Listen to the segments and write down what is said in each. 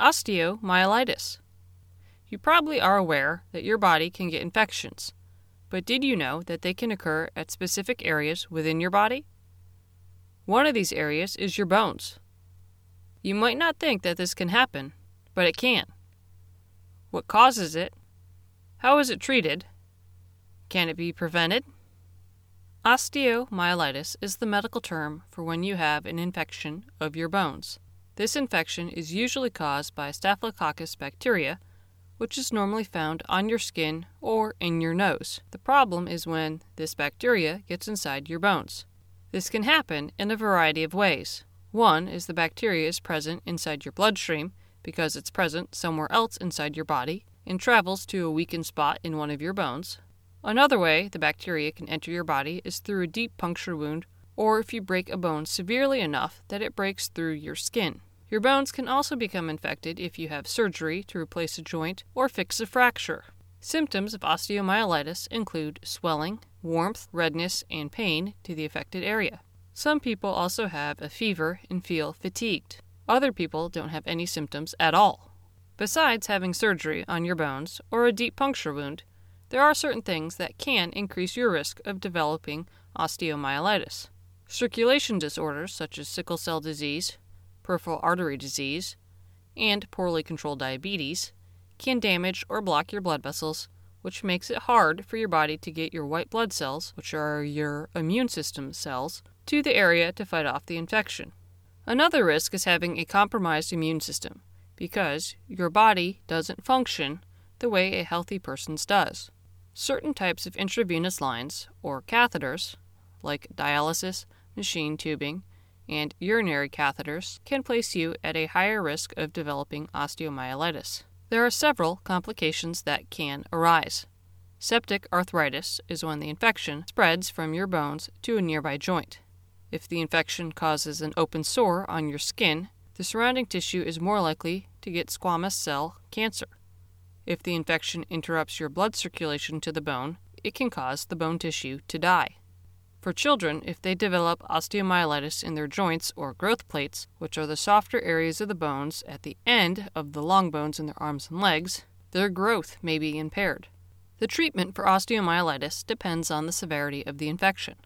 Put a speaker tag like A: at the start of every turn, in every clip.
A: osteomyelitis. You probably are aware that your body can get infections, but did you know that they can occur at specific areas within your body? One of these areas is your bones. You might not think that this can happen, but it can. What causes it? How is it treated? Can it be prevented? Osteomyelitis is the medical term for when you have an infection of your bones. This infection is usually caused by Staphylococcus bacteria, which is normally found on your skin or in your nose. The problem is when this bacteria gets inside your bones. This can happen in a variety of ways. One is the bacteria is present inside your bloodstream because it's present somewhere else inside your body and travels to a weakened spot in one of your bones. Another way the bacteria can enter your body is through a deep puncture wound or if you break a bone severely enough that it breaks through your skin. Your bones can also become infected if you have surgery to replace a joint or fix a fracture. Symptoms of osteomyelitis include swelling, warmth, redness, and pain to the affected area. Some people also have a fever and feel fatigued. Other people don't have any symptoms at all. Besides having surgery on your bones or a deep puncture wound, there are certain things that can increase your risk of developing osteomyelitis. Circulation disorders such as sickle cell disease, peripheral artery disease, and poorly controlled diabetes can damage or block your blood vessels, which makes it hard for your body to get your white blood cells, which are your immune system cells, to the area to fight off the infection. Another risk is having a compromised immune system, because your body doesn't function the way a healthy person's does. Certain types of intravenous lines, or catheters, like dialysis, machine tubing, and urinary catheters, can place you at a higher risk of developing osteomyelitis. There are several complications that can arise. Septic arthritis is when the infection spreads from your bones to a nearby joint. If the infection causes an open sore on your skin, the surrounding tissue is more likely to get squamous cell cancer. If the infection interrupts your blood circulation to the bone, it can cause the bone tissue to die. For children, if they develop osteomyelitis in their joints or growth plates, which are the softer areas of the bones at the end of the long bones in their arms and legs, their growth may be impaired. The treatment for osteomyelitis depends on the severity of the infection.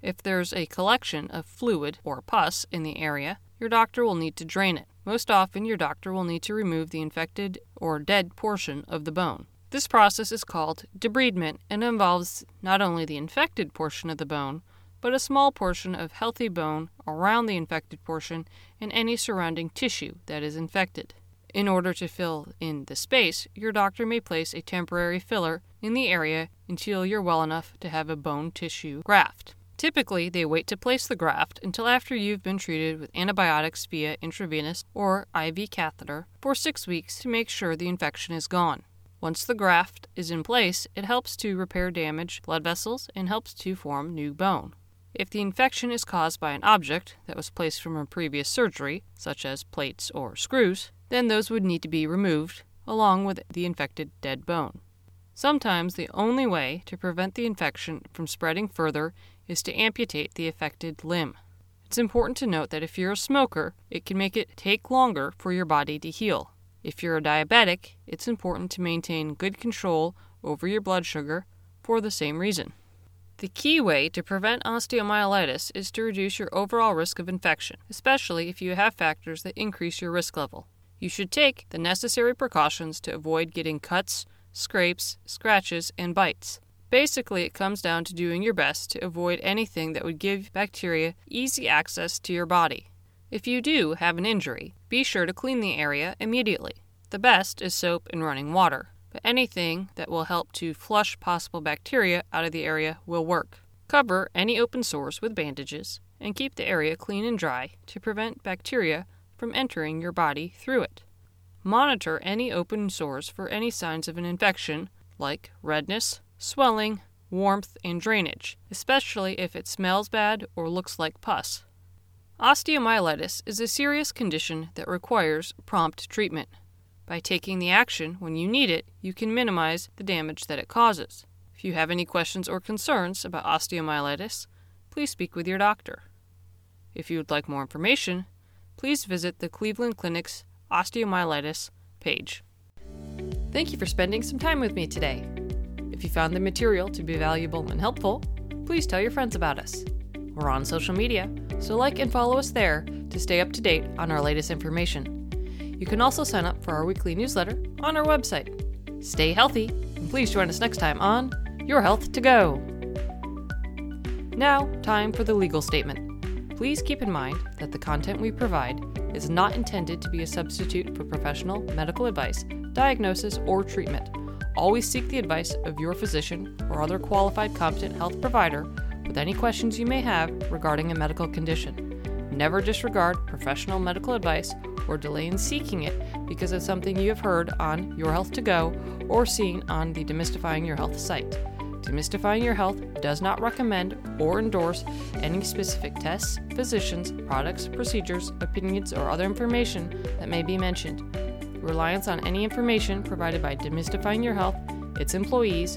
A: If there's a collection of fluid or pus in the area, your doctor will need to drain it. Most often, your doctor will need to remove the infected or dead portion of the bone. This process is called debridement and involves not only the infected portion of the bone, but a small portion of healthy bone around the infected portion and any surrounding tissue that is infected. In order to fill in the space, your doctor may place a temporary filler in the area until you're well enough to have a bone tissue graft. Typically, they wait to place the graft until after you've been treated with antibiotics via intravenous or IV catheter for six weeks to make sure the infection is gone. Once the graft is in place, it helps to repair damaged blood vessels and helps to form new bone. If the infection is caused by an object that was placed from a previous surgery, such as plates or screws, then those would need to be removed along with the infected dead bone. Sometimes the only way to prevent the infection from spreading further is to amputate the affected limb. It's important to note that if you're a smoker, it can make it take longer for your body to heal. If you're a diabetic, it's important to maintain good control over your blood sugar for the same reason. The key way to prevent osteomyelitis is to reduce your overall risk of infection, especially if you have factors that increase your risk level. You should take the necessary precautions to avoid getting cuts, scrapes, scratches, and bites. Basically, it comes down to doing your best to avoid anything that would give bacteria easy access to your body. If you do have an injury, be sure to clean the area immediately. The best is soap and running water, but anything that will help to flush possible bacteria out of the area will work. Cover any open sores with bandages and keep the area clean and dry to prevent bacteria from entering your body through it. Monitor any open sores for any signs of an infection, like redness, swelling, warmth, and drainage, especially if it smells bad or looks like pus. Osteomyelitis is a serious condition that requires prompt treatment. By taking the action when you need it, you can minimize the damage that it causes. If you have any questions or concerns about osteomyelitis, please speak with your doctor. If you would like more information, please visit the Cleveland Clinic's osteomyelitis page. Thank you for spending some time with me today. If you found the material to be valuable and helpful, please tell your friends about us. We're on social media, so like and follow us there to stay up to date on our latest information. You can also sign up for our weekly newsletter on our website. Stay healthy, and please join us next time on Your Health to Go. Now, time for the legal statement. Please keep in mind that the content we provide is not intended to be a substitute for professional medical advice, diagnosis, or treatment. Always seek the advice of your physician or other qualified competent health provider with any questions you may have regarding a medical condition. Never disregard professional medical advice or delay in seeking it because of something you have heard on Your Health to Go or seen on the Demystifying Your Health site. Demystifying Your Health does not recommend or endorse any specific tests, physicians, products, procedures, opinions, or other information that may be mentioned. Reliance on any information provided by Demystifying Your Health, its employees,